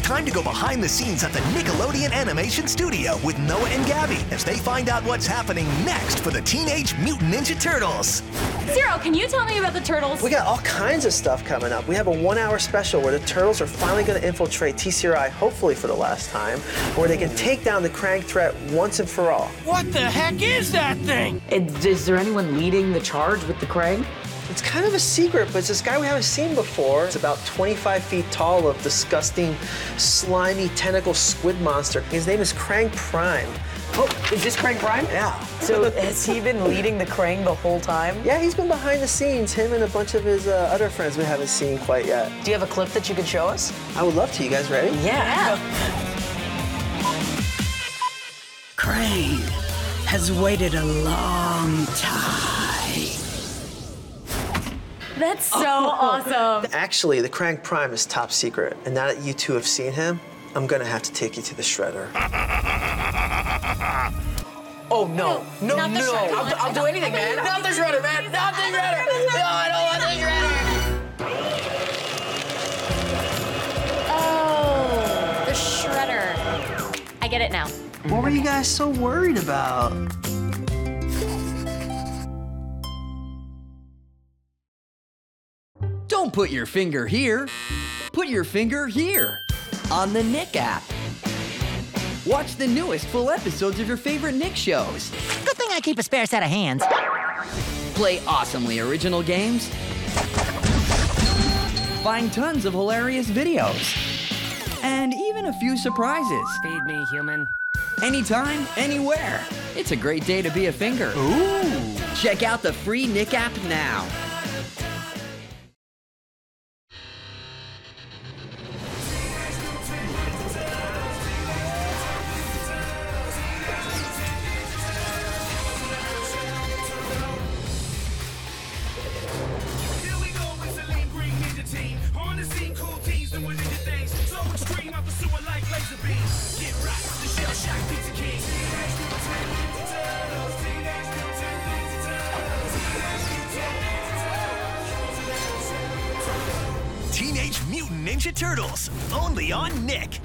time to go behind the scenes at the Nickelodeon Animation Studio with Noah and Gabby as they find out what's happening next for the Teenage Mutant Ninja Turtles. Zero, can you tell me about the turtles? We got all kinds of stuff coming up. We have a one hour special where the turtles are finally going to infiltrate TCRI, hopefully for the last time, where they can take down the Kraang threat once and for all. What the heck is that thing? Is, is there anyone leading the charge with the Kraang? It's kind of a secret, but it's this guy we haven't seen before. It's about 25 feet tall, of disgusting, slimy tentacle squid monster. His name is Kraang Prime. Oh, is this Kraang Prime? Yeah. So has he been leading the Kraang the whole time? Yeah, he's been behind the scenes, him and a bunch of his uh, other friends we haven't seen quite yet. Do you have a clip that you could show us? I would love to. You guys ready? Yeah. Kraang has waited a long time. That's so oh. awesome. Actually, the Kraang Prime is top secret, and now that you two have seen him, I'm gonna have to take you to the shredder. Oh no, no, not the no! shredder. I'll, I'll do anything, man. Not the shredder, man. Not the shredder. No, I don't want the shredder. Oh, the shredder. I get it now. What were you guys so worried about? Don't put your finger here. Put your finger here on the Nick app. Watch the newest full episodes of your favorite Nick shows. Good thing I keep a spare set of hands. Play awesomely original games. Find tons of hilarious videos. And even a few surprises. Feed me, human. Anytime, anywhere. It's a great day to be a finger. Ooh. Check out the free Nick app now. Team. On the scene, cool doing things. So extreme out the sewer like laser beams. Get right, the shell shock pizza king. Teenage Mutant Ninja Turtles, only on Nick.